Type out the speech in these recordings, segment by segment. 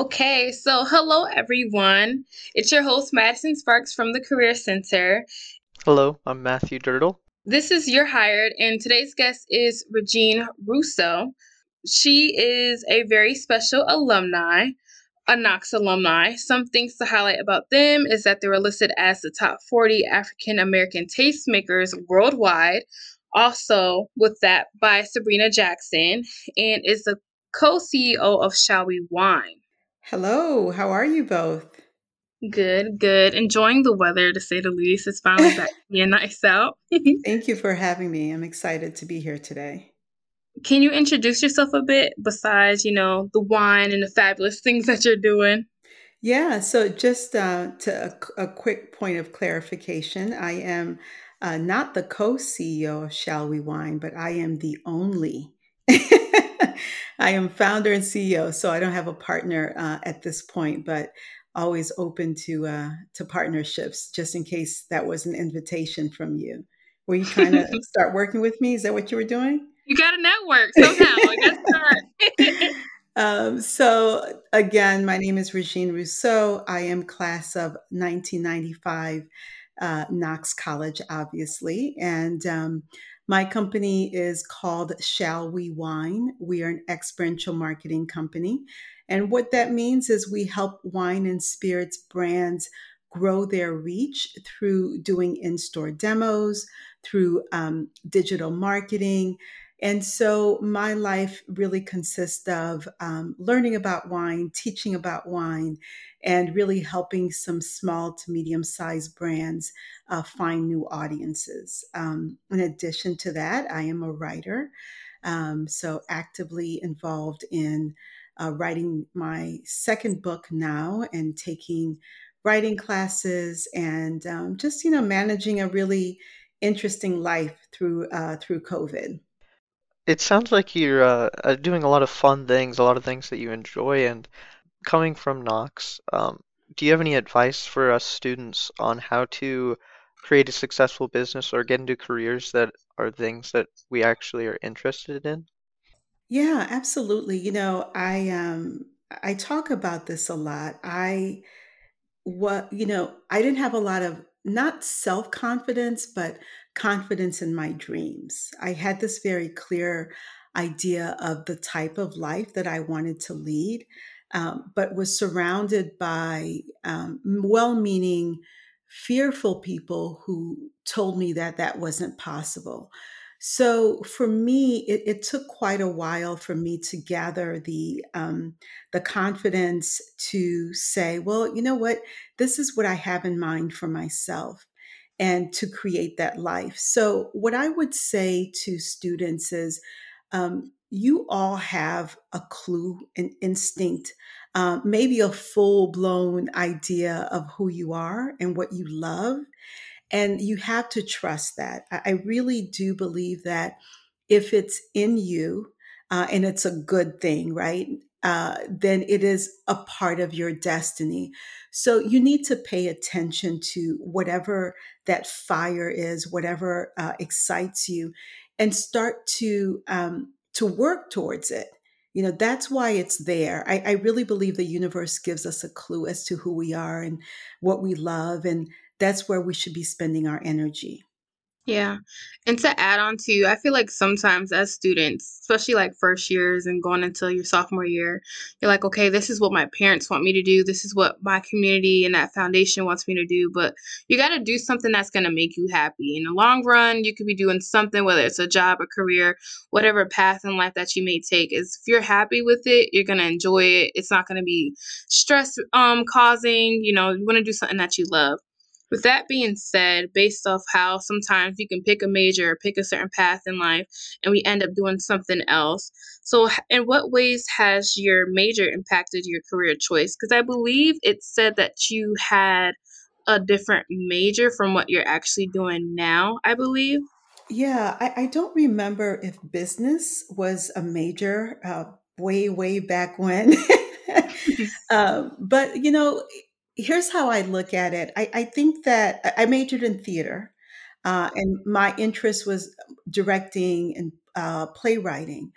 Okay, so hello everyone. It's your host Madison Sparks from the Career Center. Hello, I'm Matthew Dirtle. This is You're Hired, and today's guest is Regine Rousseau. She is a very special alumni, a Knox alumni. Some things to highlight about them is that they were listed as the top 40 African American tastemakers worldwide, also with that by Sabrina Jackson, and is the co CEO of Shall We Wine. Hello, how are you both? Good, good. Enjoying the weather to say the least. It's finally back being nice out. Thank you for having me. I'm excited to be here today. Can you introduce yourself a bit besides, you know, the wine and the fabulous things that you're doing? Yeah, so just uh, to a, a, quick point of clarification, I am uh, not the co CEO of Shall We Wine, but I am the only I am founder and CEO, so I don't have a partner uh, at this point, but always open to uh, to partnerships. Just in case that was an invitation from you, were you trying to start working with me? Is that what you were doing? You got a network somehow. I guess um, so again, my name is Regine Rousseau. I am class of 1995, uh, Knox College, obviously, and um, my company is called Shall We Wine. We are an experiential marketing company. And what that means is we help wine and spirits brands grow their reach through doing in store demos, through um, digital marketing, and so my life really consists of um, learning about wine, teaching about wine, and really helping some small to medium sized brands uh, find new audiences. Um, in addition to that, I am a writer, um, so actively involved in uh, writing my second book now and taking writing classes and um, just you know managing a really interesting life through uh, through COVID. It sounds like you're uh, uh, doing a lot of fun things, a lot of things that you enjoy, and coming from Knox, um, do you have any advice for us students on how to create a successful business or get into careers that are things that we actually are interested in? Yeah, absolutely. You know, I um I talk about this a lot. I what you know, I didn't have a lot of not self-confidence, but confidence in my dreams. I had this very clear idea of the type of life that I wanted to lead, um, but was surrounded by um, well meaning, fearful people who told me that that wasn't possible. So for me, it, it took quite a while for me to gather the um, the confidence to say, well, you know what, this is what I have in mind for myself and to create that life. So, what I would say to students is um, you all have a clue, an instinct, uh, maybe a full blown idea of who you are and what you love. And you have to trust that. I, really do believe that if it's in you, uh, and it's a good thing, right? Uh, then it is a part of your destiny. So you need to pay attention to whatever that fire is, whatever uh, excites you, and start to um, to work towards it. You know, that's why it's there. I, I really believe the universe gives us a clue as to who we are and what we love, and that's where we should be spending our energy. Yeah. And to add on to, I feel like sometimes as students, especially like first years and going into your sophomore year, you're like, okay, this is what my parents want me to do. This is what my community and that foundation wants me to do. But you got to do something that's going to make you happy. In the long run, you could be doing something, whether it's a job, a career, whatever path in life that you may take. Is if you're happy with it, you're going to enjoy it. It's not going to be stress um causing. You know, you want to do something that you love. With that being said, based off how sometimes you can pick a major or pick a certain path in life and we end up doing something else. So, in what ways has your major impacted your career choice? Because I believe it said that you had a different major from what you're actually doing now, I believe. Yeah, I, I don't remember if business was a major uh, way, way back when. um, but, you know, here's how I look at it. I, I think that I majored in theater, uh, and my interest was directing and uh, playwriting,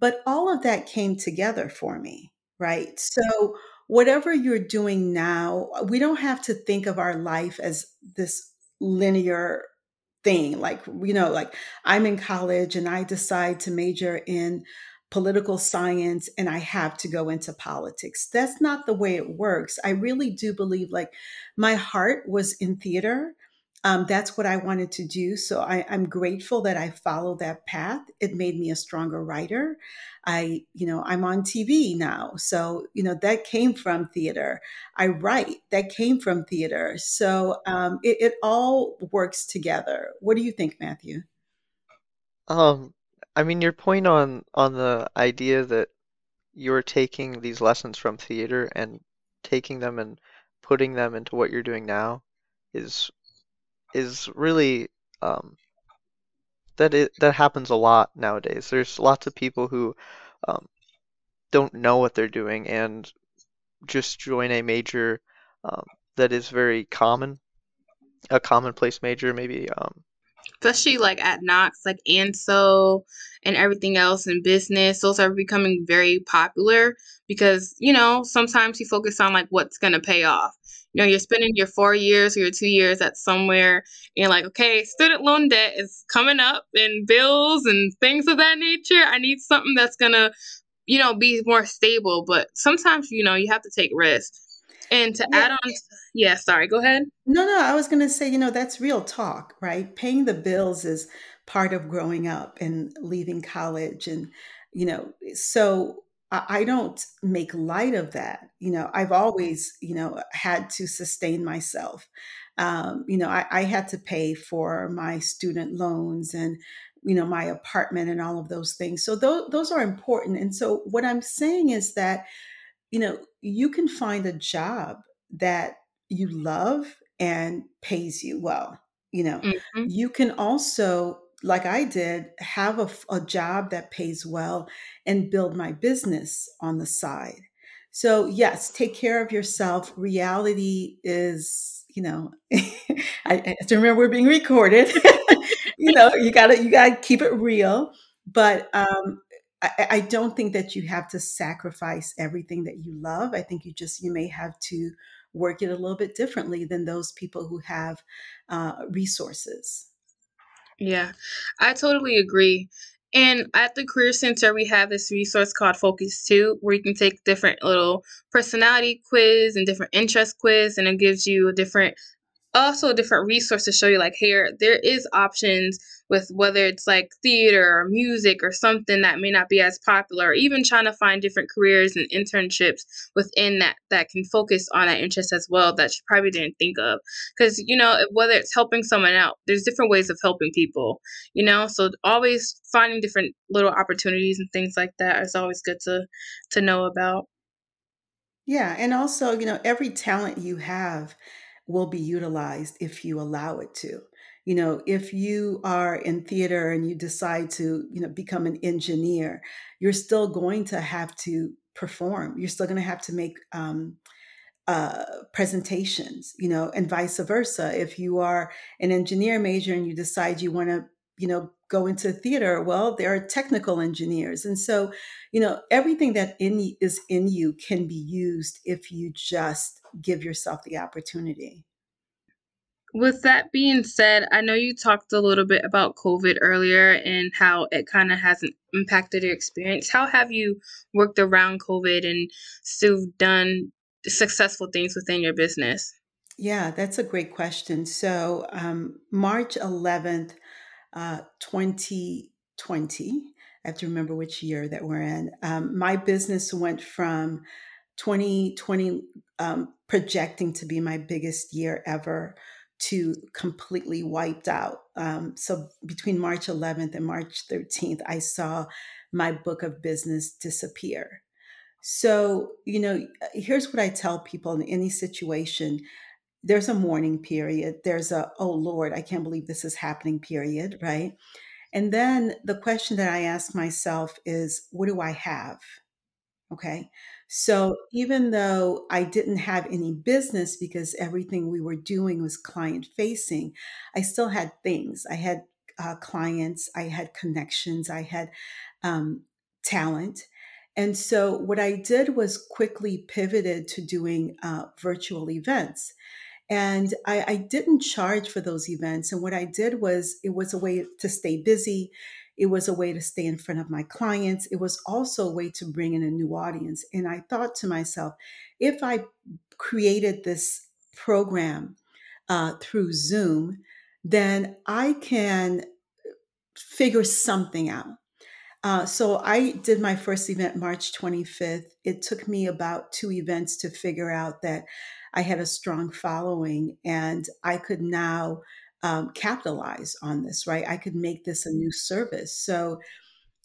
but all of that came together for me, right? So whatever you're doing now, we don't have to think of our life as this linear thing. Like, you know, like I'm in college and I decide to major in political science and I have to go into politics. That's not the way it works. I really do believe like my heart was in theater. Um, that's what I wanted to do. So I, I'm grateful that I followed that path. It made me a stronger writer. I, you know, I'm on TV now. So, you know, that came from theater. I write, that came from theater. So um, it, it all works together. What do you think, Matthew? Um, I mean, your point on on the idea that you're taking these lessons from theater and taking them and putting them into what you're doing now is is really um, that it that happens a lot nowadays. There's lots of people who um, don't know what they're doing and just join a major um, that is very common, a commonplace major, maybe um, especially like at Knox, like ANSO and everything else in business, those are becoming very popular because, you know, sometimes you focus on like what's going to pay off. You know, you're spending your four years or your two years at somewhere, and you're like, okay, student loan debt is coming up and bills and things of that nature. I need something that's to, you know, be more stable. But sometimes, you know, you have to take risks. And to Yeah. add on, yeah, sorry, go ahead. No, no, I was going to say, you know, that's real talk, right? Paying the bills is part of growing up and leaving college. And, you know, so I, I don't make light of that. You know, I've always, you know, had to sustain myself. Um, you know, I, I had to pay for my student loans and, you know, my apartment and all of those things. So those, those are important. And so what I'm saying is that you know, you can find a job that you love and pays you well. You know, hmm you can also, like I did, have a job that pays well and build my business on the side. So, yes, take care of yourself. Reality is, you know, I, I have to remember we're being recorded. you know, you gotta you gotta keep it real. But um, I, don't think that you have to sacrifice everything that you love. I think you just you may have to work it a little bit differently than those people who have uh, resources. Yeah, I totally agree. And at the Career Center, we have this resource called Focus 2, where you can take different little personality quiz and different interest quiz, and it gives you a different also different resource to show you like here there is options with whether it's like theater or music or something that may not be as popular or even trying to find different careers and internships within that that can focus on that interest as well that you probably didn't think of. Because you know whether it's helping someone out there's different ways of helping people you know? So always finding different little opportunities and things like that is always good to to know about. Yeah, and also, you know, every talent you have will be utilized if you allow it to. You know, if you are in theater and you decide to, you know, become an engineer, you're still going to have to perform. You're still going to have to make um, uh, presentations, you know, and vice versa. If you are an engineer major and you decide you want to, you know, go into theater, well, there are technical engineers. And so, you know, everything that in is in you can be used if you just give yourself the opportunity. With that being said, I know you talked a little bit about COVID earlier and how it kind of hasn't impacted your experience. How have you worked around COVID and still done successful things within your business? Yeah, that's a great question. So, um, March 11th, uh, 2020, I have to remember which year that we're in. Um, my business went from 2020 um, projecting to be my biggest year ever to completely wiped out. Um, so between March 11th and March 13th, I saw my book of business disappear. So, you know, here's what I tell people in any situation there's a mourning period, there's a, oh Lord, I can't believe this is happening period, right? And then the question that I ask myself is, what do I have? Okay. So even though I didn't have any business because everything we were doing was client facing, I still had things. I had uh, clients, I had connections, I had um, talent. And so what I did was quickly pivoted to doing uh, virtual events. And I, I didn't charge for those events. And what I did was it was a way to stay busy. It was a way to stay in front of my clients. It was also a way to bring in a new audience. And I thought to myself, if I created this program uh, through Zoom, then I can figure something out. Uh, so I did my first event March 25th. It took me about two events to figure out that I had a strong following and I could now um, capitalize on this, right? I could make this a new service. So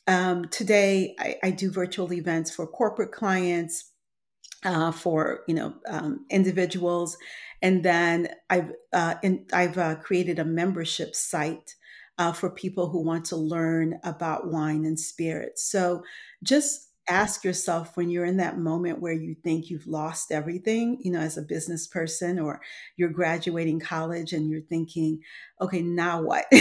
um, today I, I, do virtual events for corporate clients, uh, for you know um, individuals, and then I've uh, in, I've uh, created a membership site uh, for people who want to learn about wine and spirits. So just ask yourself when you're in that moment where you think you've lost everything, you know, as a business person or you're graduating college and you're thinking, okay, now what?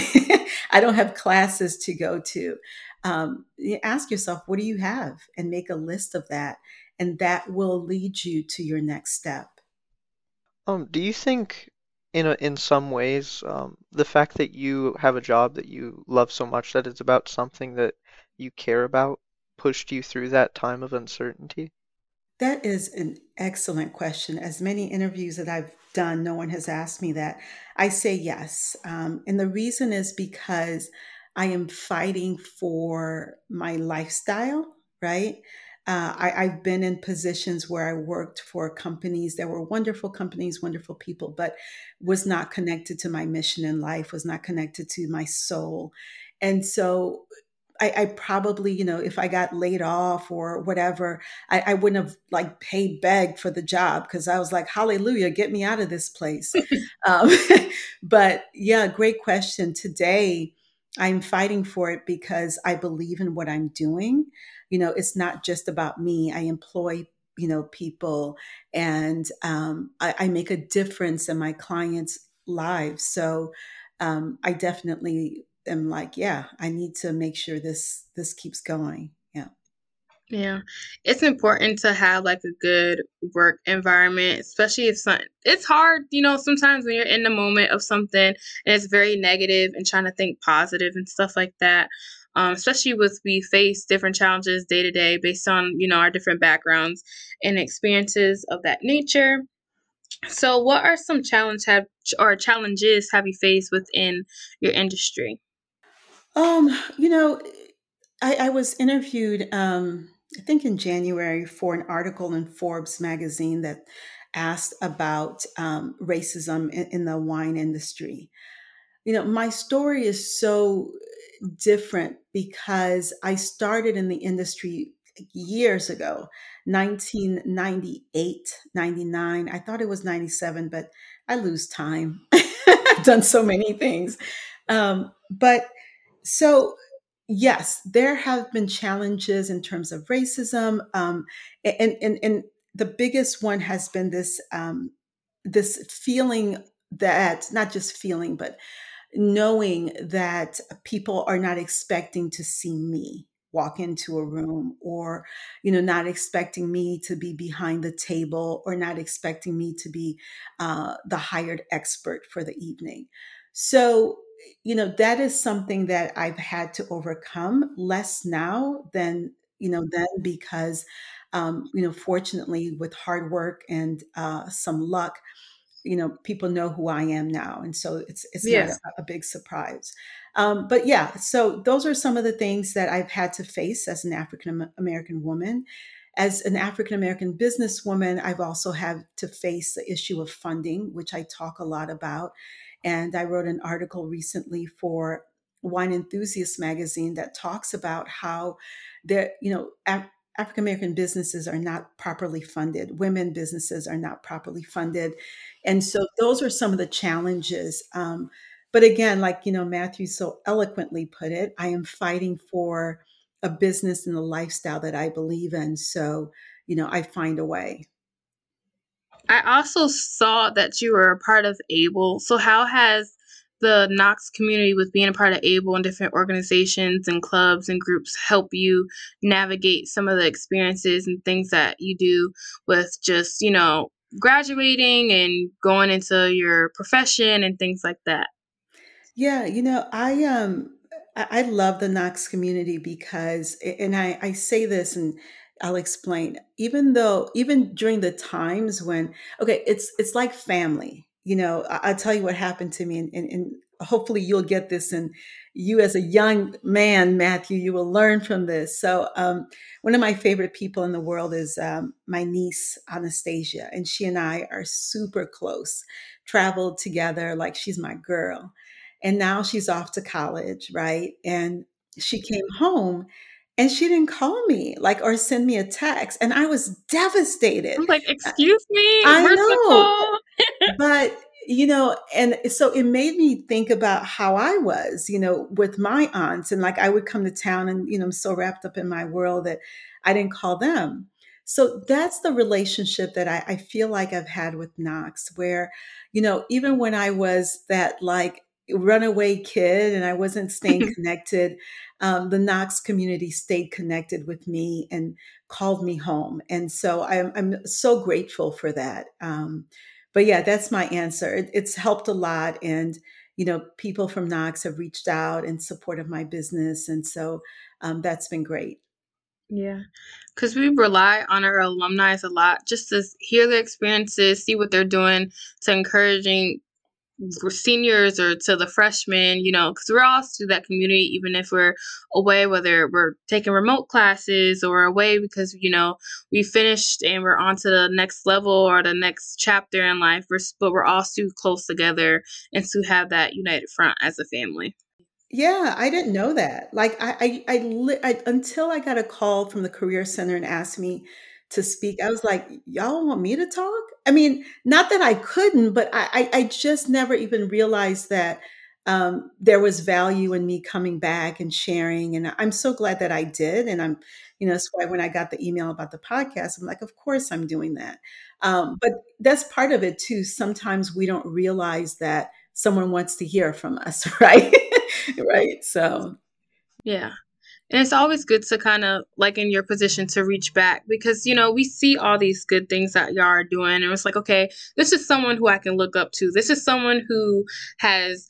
I don't have classes to go to. Um, ask yourself, what do you have? And make a list of that. And that will lead you to your next step. Um, do you think in a, in some ways, um, the fact that you have a job that you love so much that it's about something that you care about pushed you through that time of uncertainty? That is an excellent question. As many interviews that I've done, no one has asked me that. I say yes. Um, and the reason is because I am fighting for my lifestyle, right? Uh, I, have been in positions where I worked for companies that were wonderful companies, wonderful people, but was not connected to my mission in life, was not connected to my soul. And so I, I probably, you know, if I got laid off or whatever, I, I wouldn't have like paid beg for the job because I was like, hallelujah, get me out of this place. um, but yeah, great question. Today, I'm fighting for it because I believe in what I'm doing you know it's not just about me i employ you know people and um, I, I, make a difference in my clients lives. So um, i definitely am like yeah i need to make sure this this keeps going. Yeah. Yeah, it's important to have like a good work environment, especially if some, it's hard, you know, sometimes when you're in the moment of something and it's very negative and trying to think positive and stuff like that um, especially with we face different challenges day to day based on you know our different backgrounds and experiences of that nature. So, what are some challenge have or challenges have you faced within your industry? Um, you know, I, I was interviewed, um, I think in January, for an article in Forbes magazine that asked about um, racism in, in the wine industry. You know, my story is so different because I started in the industry years ago 1998 99 i thought it was 97 but i lose time. I've done so many things. Um, but so yes there have been challenges in terms of racism um, and, and, and the biggest one has been this um, this feeling that not just feeling but knowing that people are not expecting to see me walk into a room or you know not expecting me to be behind the table or not expecting me to be uh, the hired expert for the evening. So you know that is something that i've had to overcome less now than you know then because um, you know fortunately with hard work and uh, some luck you know people know who I am now, and so it's it's yes. not a, a, big surprise. Um, but yeah, so those are some of the things that I've had to face as an African American woman. As an African American businesswoman, I've also had to face the issue of funding, which I talk a lot about. And I wrote an article recently for Wine Enthusiast magazine that talks about how there, you know, African American businesses are not properly funded. Women businesses are not properly funded. And so those are some of the challenges. Um, but again, like, you know, Matthew so eloquently put it, I am fighting for a business and a lifestyle that I believe in. So, you know, I find a way. I also saw that you were a part of ABLE. So, how has the Knox community with being a part of ABLE and different organizations and clubs and groups help you navigate some of the experiences and things that you do with just, you know, graduating and going into your profession and things like that? Yeah, you know, I um I love the Knox community because and I I say this and I'll explain. Even though even during the times when okay, it's it's like family. You know, I, I'll tell you what happened to me and, and, and hopefully you'll get this and you as a young man, Matthew, you will learn from this. So um one of my favorite people in the world is um, my niece Anastasia, and she and I are super close. Traveled together like she's my girl and now she's off to college, right? And she came home and she didn't call me like or send me a text and I was devastated. I'm like, excuse me, I know. But you know, and so it made me think about how I was, you know, with my aunts and like I would come to town and you know, I'm so wrapped up in my world that I didn't call them. So that's the relationship that I, I feel like I've had with Knox, where, you know, even when I was that like runaway kid and I wasn't staying connected, um, the Knox community stayed connected with me and called me home. And so I'm, I'm so grateful for that. Um, but yeah, that's my answer. It, it's helped a lot. And, you know, people from Knox have reached out in support of my business. And so um, that's been great. Yeah, because we rely on our alumni a lot just to hear their experiences, see what they're doing to encouraging seniors or to the freshmen, you know, because we're all through that community, even if we're away, whether we're taking remote classes or away because, you know, we finished and we're on to the next level or the next chapter in life, we're, but we're all too close together and to have that united front as a family. Yeah, I didn't know that. Like I, I, I, I until I got a call from the career center and asked me to speak, I was like, "Y'all want me to talk?" I mean, not that I couldn't, but I, I, I just never even realized that um, there was value in me coming back and sharing. And I'm so glad that I did. And I'm, you know, that's why when I got the email about the podcast, I'm like, of course I'm doing that. Um, but that's part of it too. Sometimes we don't realize that someone wants to hear from us, right? right. So, Yeah. And it's always good to kind of like in your position to reach back because you know we see all these good things that y'all are doing and it's like okay this is someone who I can look up to. This is someone who has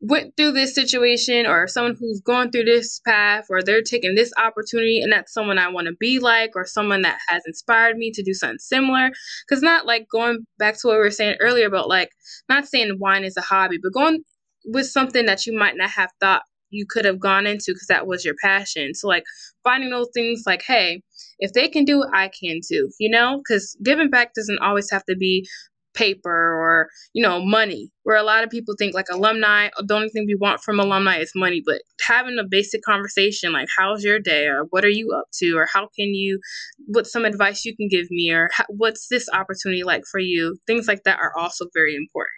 went through this situation or someone who's going through this path or they're taking this opportunity and that's someone I want to be like or someone that has inspired me to do something similar. Because not like going back to what we were saying earlier about like not saying wine is a hobby but going with something that you might not have thought you could have gone into because that was your passion. So like finding those things like, hey, if they can do it, I can too, you know? Because giving back doesn't always have to be paper or you know money where a lot of people think like alumni uh, the only thing we want from alumni is money but having a basic conversation like how's your day or what are you up to or how can you what's some advice you can give me or what's this opportunity like for you things like that are also very important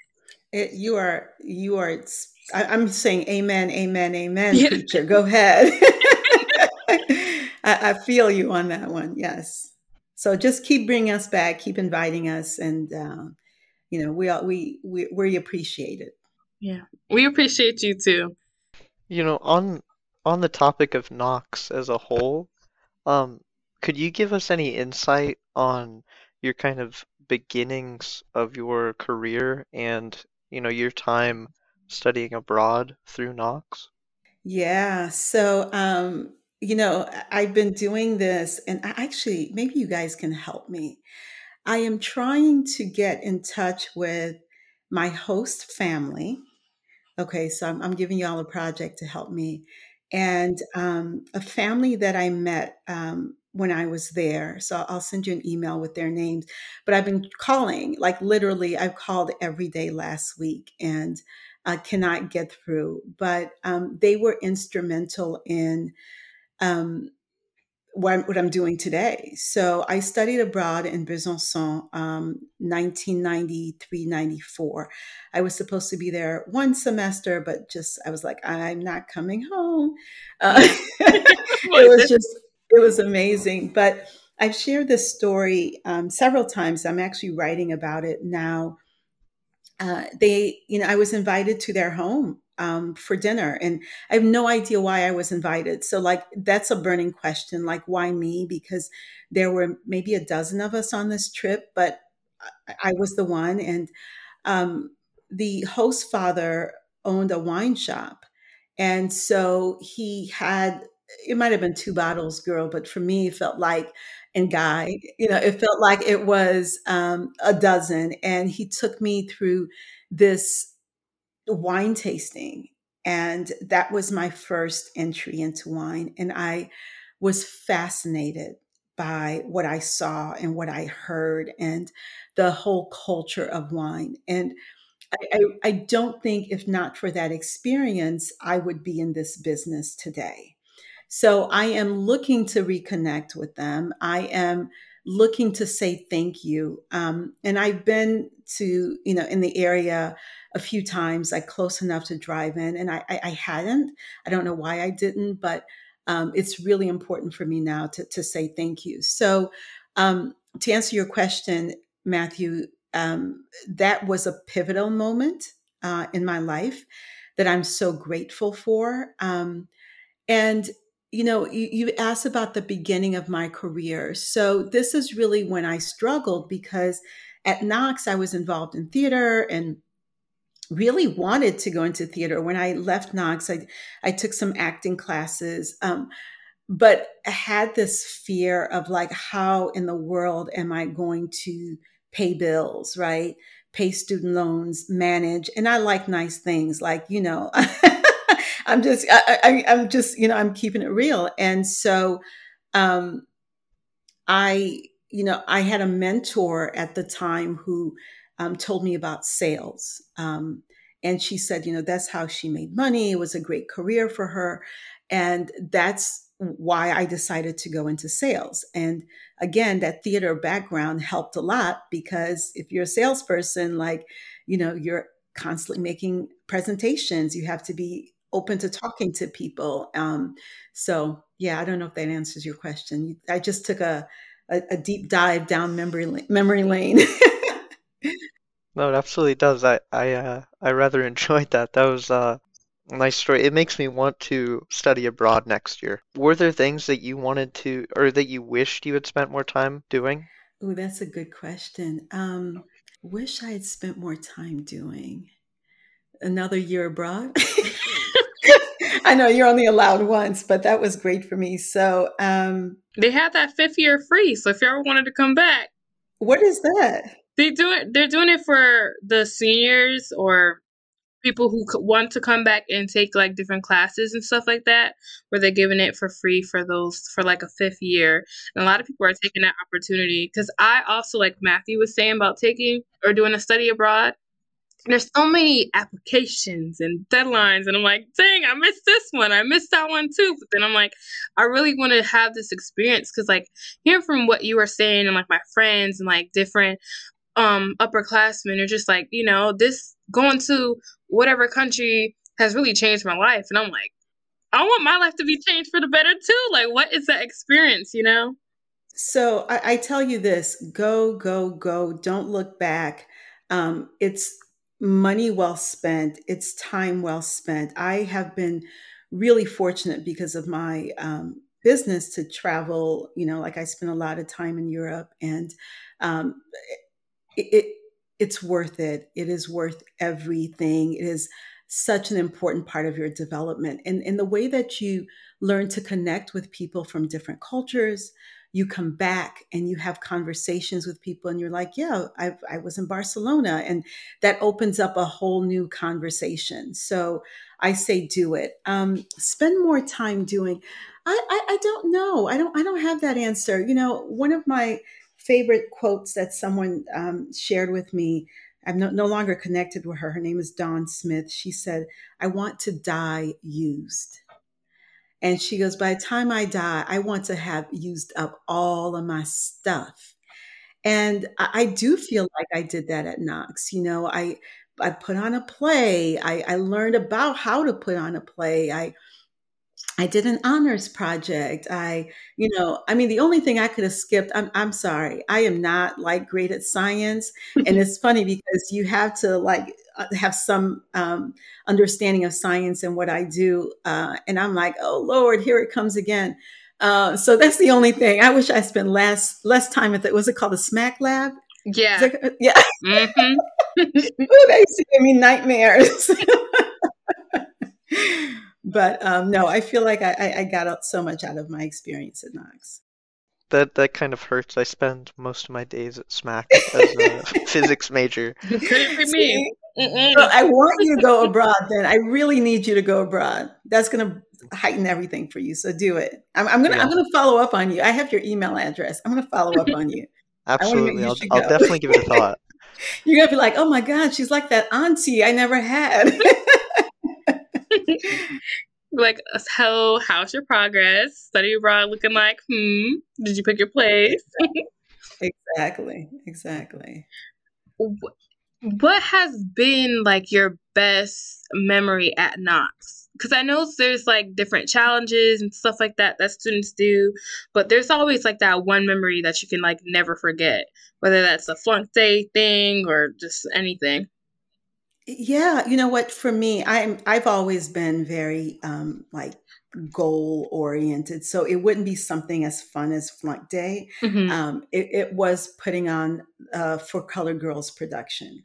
it, you are you are. I, I'm saying amen, amen, amen. Yeah. Preacher, go ahead. I, I feel you on that one. Yes. So just keep bringing us back, keep inviting us, and uh, you know we all we we we appreciate it. yeah we appreciate you too You know, on on the topic of Knox as a whole, um, could you give us any insight on your kind of beginnings of your career and, you know, your time studying abroad through Knox? Yeah. So um, you know I've been doing this, and I actually maybe you guys can help me. I am trying to get in touch with my host family Okay, so I'm, I'm giving y'all a project to help me. And um, a family that I met um, when I was there. So I'll send you an email with their names. But I've been calling, like literally, I've called every day last week and uh, cannot get through. But um, they were instrumental in um, what I'm, what I'm doing today. So I studied abroad in Besançon, um, 1993, 94. I was supposed to be there one semester, but just I was like, I'm not coming home. Uh, it was just, it was amazing. But I've shared this story um, several times. I'm actually writing about it now uh, they, you know, I was invited to their home um, for dinner, and I have no idea why I was invited. So, like, that's a burning question. Like, why me? Because there were maybe a dozen of us on this trip, but I, I was the one. And um, the host father owned a wine shop, and so he had it might have been two bottles, girl, but for me, it felt like and guy. You know, it felt like it was um, a dozen. And he took me through this wine tasting. And that was my first entry into wine. And I was fascinated by what I saw and what I heard and the whole culture of wine. And I, I, I don't think, if not for that experience, I would be in this business today. So I am looking to reconnect with them. I am looking to say thank you. Um, and I've been to, you know, in the area a few times, like close enough to drive in, and I, I, I hadn't. I don't know why I didn't, but um, it's really important for me now to, to say thank you. So, um, to answer your question, Matthew, um, that was a pivotal moment uh, in my life that I'm so grateful for. Um, and you know, you, you asked about the beginning of my career. So this is really when I struggled because at Knox, I was involved in theater and really wanted to go into theater. When I left Knox, I, I took some acting classes, um, but I had this fear of like, how in the world am I going to pay bills, right? Pay student loans, manage. And I like nice things like, you know, I'm just, I, am just, you know, I'm keeping it real. And so, um, I, you know, I had a mentor at the time who um, told me about sales. Um, and she said, you know, that's how she made money. It was a great career for her. And that's why I decided to go into sales. And again, that theater background helped a lot because if you're a salesperson, like, you know, you're constantly making presentations, you have to be open to talking to people. Um, so yeah, I don't know if that answers your question. I just took a a, a deep dive down memory memory lane. no, it absolutely does. I I uh, I rather enjoyed that. That was uh, a nice story. It makes me want to study abroad next year. Were there things that you wanted to, or that you wished you had spent more time doing? Oh, that's a good question. Um, wish I had spent more time doing another year abroad. I know you're only allowed once, but that was great for me. So um, they had that fifth year free. So if you ever wanted to come back, what is that? They do it. They're doing it for the seniors or people who want to come back and take like different classes and stuff like that, where they're giving it for free for those for like a fifth year. And a lot of people are taking that opportunity because I also like Matthew was saying about taking or doing a study abroad there's so many applications and deadlines and i'm like dang i missed this one. I missed that one too. But then i'm like i really want to have this experience because like hearing from what you were saying and like my friends and like different um upperclassmen are just like you know this going to whatever country has really changed my life. And i'm like i want my life to be changed for the better too. Like what is that experience you know? So I, I tell you this go go go. Don't look back. Um, it's money well spent, it's time well spent. I have been really fortunate because of my um, business to travel. You know, like I spent a lot of time in Europe, and um, it, it it's worth it. It is worth everything. It is such an important part of your development, and in the way that you learn to connect with people from different cultures, you come back and you have conversations with people and you're like yeah i i was in barcelona and that opens up a whole new conversation. So i say do it. Um, spend more time doing I, I i don't know. I don't i don't have that answer. You know one of my favorite quotes that someone um, shared with me i'm no, no longer connected with her her name is dawn smith. She said i want to die used and she goes, By the time I die, I want to have used up all of my stuff. And I, I do feel like I did that at Knox. You know, I I put on a play. I, I learned about how to put on a play. I I did an honors project. I, you know, I mean, the only thing I could have skipped, I'm, I'm sorry, I am not like great at science. and it's funny because you have to like have some um, understanding of science and what I do. Uh, and I'm like, oh Lord, here it comes again. Uh, so that's the only thing. I wish I spent less less time at the. Was it called the Smack Lab? Yeah, that, yeah. Mm-hmm. Ooh, they used to give me nightmares. but um, no, I feel like I, I got so much out of my experience at Knox. That that kind of hurts. I spend most of my days at SMAC as a physics major. Couldn't be me. So I want you to go abroad. Then I really need you to go abroad. That's going to heighten everything for you. So do it. I'm, I'm gonna yeah. I'm gonna follow up on you. I have your email address. I'm gonna follow up on you. Absolutely, I'll, I'll definitely give it a thought. You're gonna be like, oh my god, she's like that auntie I never had. like, so how's your progress? Study abroad looking like, hmm, did you pick your place? exactly, exactly. What has been like your best memory at Knox? Because I know there's like different challenges and stuff like that that students do, but there's always like that one memory that you can like never forget, whether that's a flunk day thing or just anything. Yeah, you know what? For me, I'm I've always been very um, like goal oriented, so it wouldn't be something as fun as Flunk Day. Mm-hmm. Um, it, it, was putting on uh, for Colored Girls production,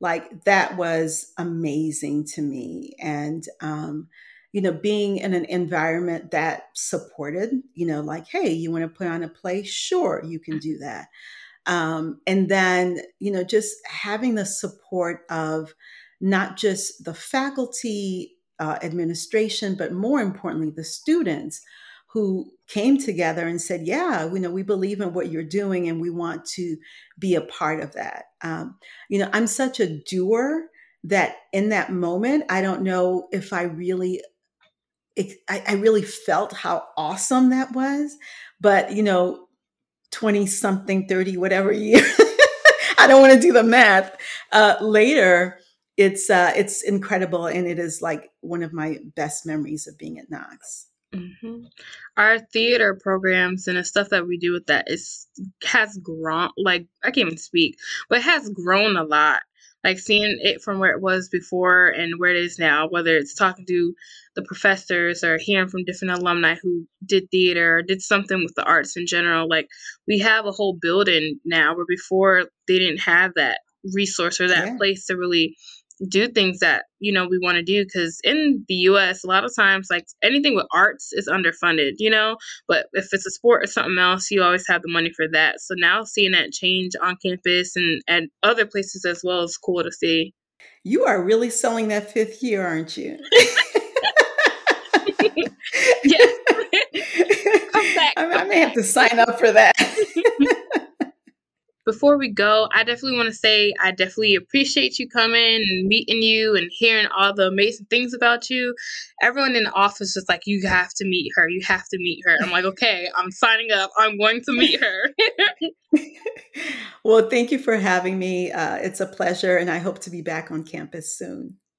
like that was amazing to me, and um, you know, being in an environment that supported, you know, like, hey, you want to put on a play? Sure, you can do that. Um, and then, you know, just having the support of not just the faculty, uh, administration, but more importantly, the students who came together and said, "Yeah, you know, we believe in what you're doing, and we want to be a part of that." Um, you know, I'm such a doer that in that moment, I don't know if I really, it, I, I really felt how awesome that was. But you know, 20 something, 30, whatever year. I don't want to do the math. Uh, later, it's uh, it's incredible, and it is like one of my best memories of being at Knox. Mm-hmm. Our theater programs and the stuff that we do with that is has grown. Like I can't even speak, but it has grown a lot. Like seeing it from where it was before and where it is now, whether it's talking to the professors or hearing from different alumni who did theater or did something with the arts in general. Like we have a whole building now where before they didn't have that resource or that yeah. place to really do things that you know we want to do because in the us a lot of times like anything with arts is underfunded you know? But if it's a sport or something else you always have the money for that. So now seeing that change on campus and at other places as well is cool to see. You are really selling that fifth year aren't you? Yes. I, I may have to sign up for that before we go, I definitely want to say I definitely appreciate you coming and meeting you and hearing all the amazing things about you. Everyone in the office was like, You have to meet her. You have to meet her. I'm like, Okay, I'm signing up. I'm going to meet her. well, thank you for having me. Uh, it's a pleasure, and I hope to be back on campus soon.